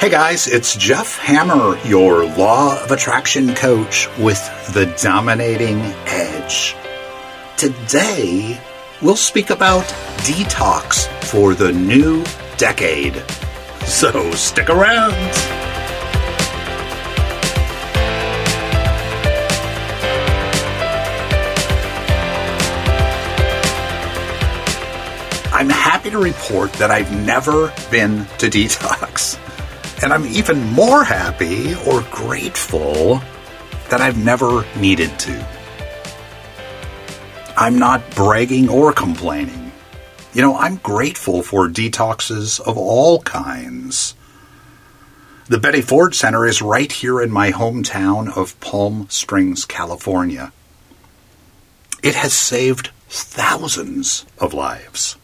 Hey guys, it's Jeff Hammer, your Law of Attraction coach with the Dominating Edge. Today, we'll speak about detox for the new decade. So stick around. I'm happy to report that I've never been to detox. And I'm even more happy or grateful that I've never needed to. I'm not bragging or complaining. You know, I'm grateful for detoxes of all kinds. The Betty Ford Center is right here in my hometown of Palm Springs, California. It has saved thousands of lives.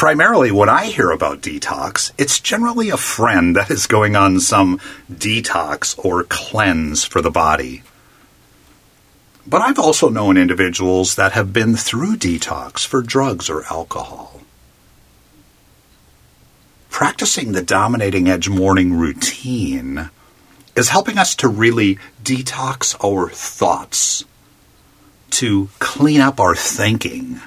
Primarily, when I hear about detox, it's generally a friend that is going on some detox or cleanse for the body. But I've also known individuals that have been through detox for drugs or alcohol. Practicing the dominating edge morning routine is helping us to really detox our thoughts, to clean up our thinking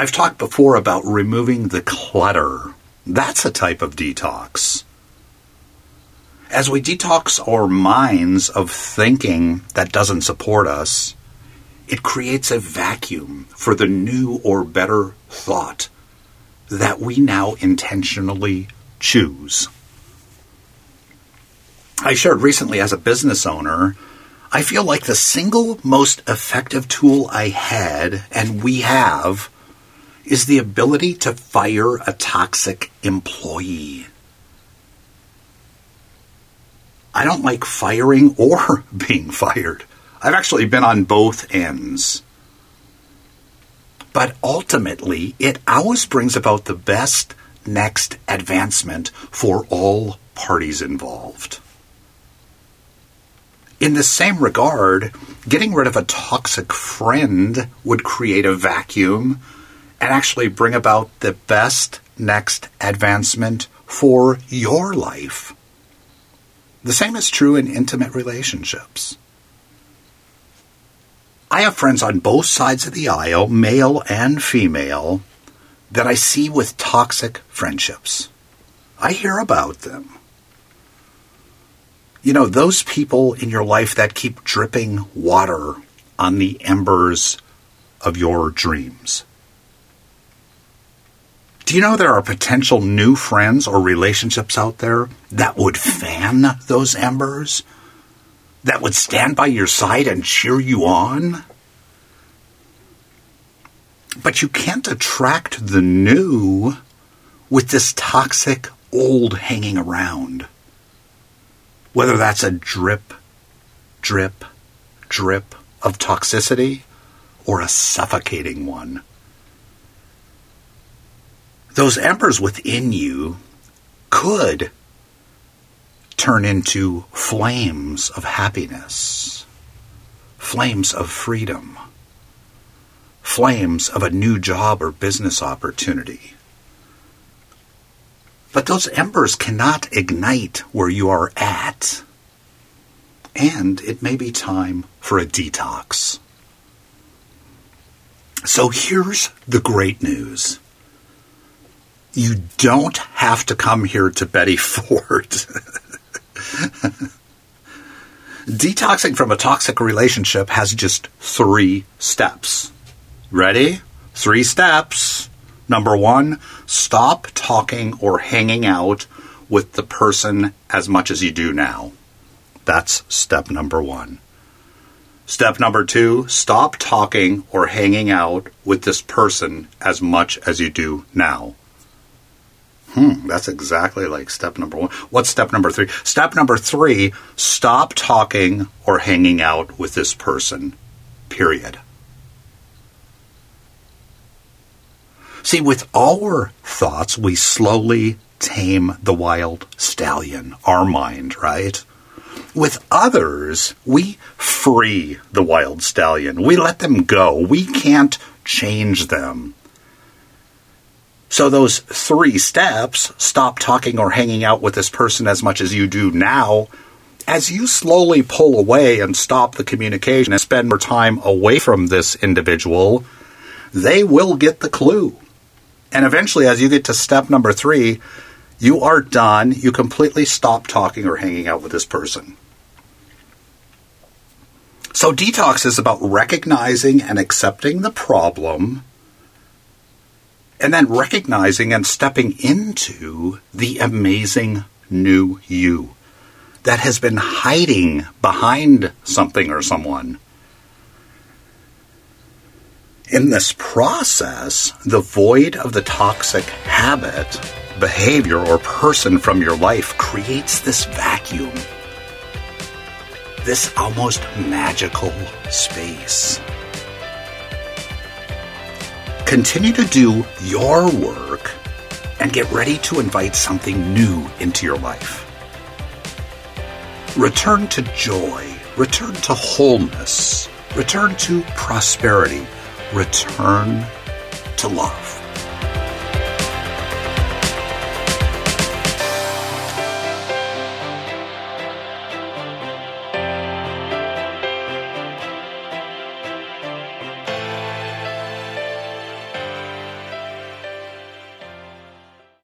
I've talked before about removing the clutter. That's a type of detox. As we detox our minds of thinking that doesn't support us, it creates a vacuum for the new or better thought that we now intentionally choose. I shared recently as a business owner, I feel like the single most effective tool I had and we have is the ability to fire a toxic employee. I don't like firing or being fired. I've actually been on both ends. But ultimately, it always brings about the best next advancement for all parties involved. In the same regard, getting rid of a toxic friend would create a vacuum and actually bring about the best next advancement for your life. The same is true in intimate relationships. I have friends on both sides of the aisle, male and female, that I see with toxic friendships. I hear about them. You know, those people in your life that keep dripping water on the embers of your dreams. Do you know there are potential new friends or relationships out there that would fan those embers? That would stand by your side and cheer you on? But you can't attract the new with this toxic old hanging around. Whether that's a drip, drip, drip of toxicity or a suffocating one those embers within you could turn into flames of happiness, flames of freedom, flames of a new job or business opportunity. But those embers cannot ignite where you are at. And it may be time for a detox. So here's the great news you don't have to come here to Betty Ford. Detoxing from a toxic relationship has just three steps. Ready? Three steps. Number one, stop talking or hanging out with the person as much as you do now. That's step number one. Step number two, stop talking or hanging out with this person as much as you do now. Hmm, that's exactly like step number one. What's step number three? Step number three stop talking or hanging out with this person, period. See, with our thoughts, we slowly tame the wild stallion, our mind, right? With others, we free the wild stallion. We let them go. We can't change them. So those three steps, stop talking or hanging out with this person as much as you do now, as you slowly pull away and stop the communication and spend more time away from this individual, they will get the clue. And eventually, as you get to step number three, you are done. You completely stop talking or hanging out with this person. So, detox is about recognizing and accepting the problem and then recognizing and stepping into the amazing new you that has been hiding behind something or someone. In this process, the void of the toxic habit, behavior, or person from your life creates this vacuum, this almost magical space. Continue to do your work and get ready to invite something new into your life. Return to joy, return to wholeness, return to prosperity return to love.